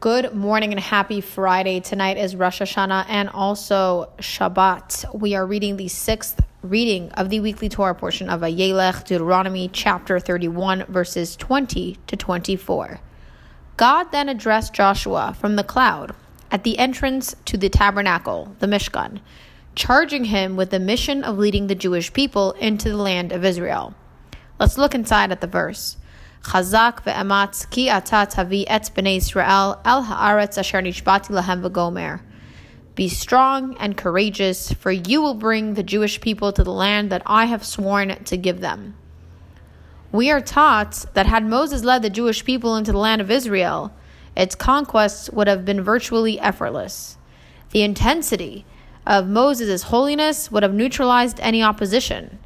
Good morning and happy Friday. Tonight is Rosh Hashanah and also Shabbat. We are reading the sixth reading of the weekly Torah portion of Vayelech, Deuteronomy chapter 31, verses 20 to 24. God then addressed Joshua from the cloud at the entrance to the tabernacle, the Mishkan, charging him with the mission of leading the Jewish people into the land of Israel. Let's look inside at the verse. Chazak ve'ematz ki ata tavi et b'nei Israel el haaretz asher nishbati lahem v'gomer. Be strong and courageous, for you will bring the Jewish people to the land that I have sworn to give them. We are taught that had Moses led the Jewish people into the land of Israel, its conquests would have been virtually effortless. The intensity of Moses' holiness would have neutralized any opposition.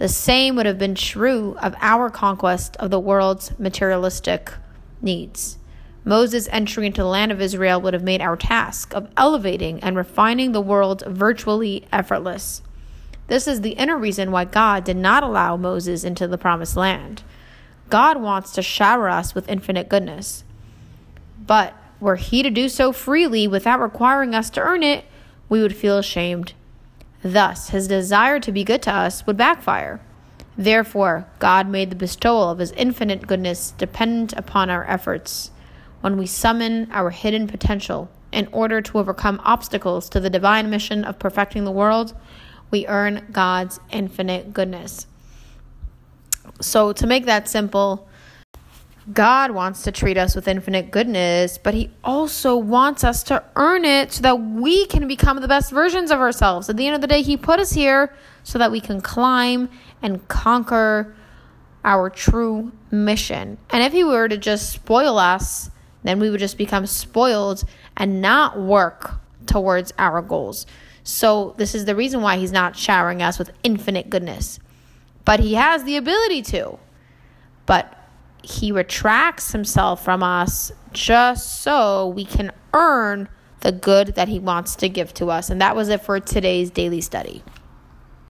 The same would have been true of our conquest of the world's materialistic needs. Moses' entry into the land of Israel would have made our task of elevating and refining the world virtually effortless. This is the inner reason why God did not allow Moses into the promised land. God wants to shower us with infinite goodness. But were he to do so freely without requiring us to earn it, we would feel ashamed Thus, his desire to be good to us would backfire. Therefore, God made the bestowal of his infinite goodness dependent upon our efforts. When we summon our hidden potential in order to overcome obstacles to the divine mission of perfecting the world, we earn God's infinite goodness. So, to make that simple, God wants to treat us with infinite goodness, but He also wants us to earn it so that we can become the best versions of ourselves. At the end of the day, He put us here so that we can climb and conquer our true mission. And if He were to just spoil us, then we would just become spoiled and not work towards our goals. So, this is the reason why He's not showering us with infinite goodness. But He has the ability to. But he retracts himself from us just so we can earn the good that he wants to give to us. And that was it for today's daily study.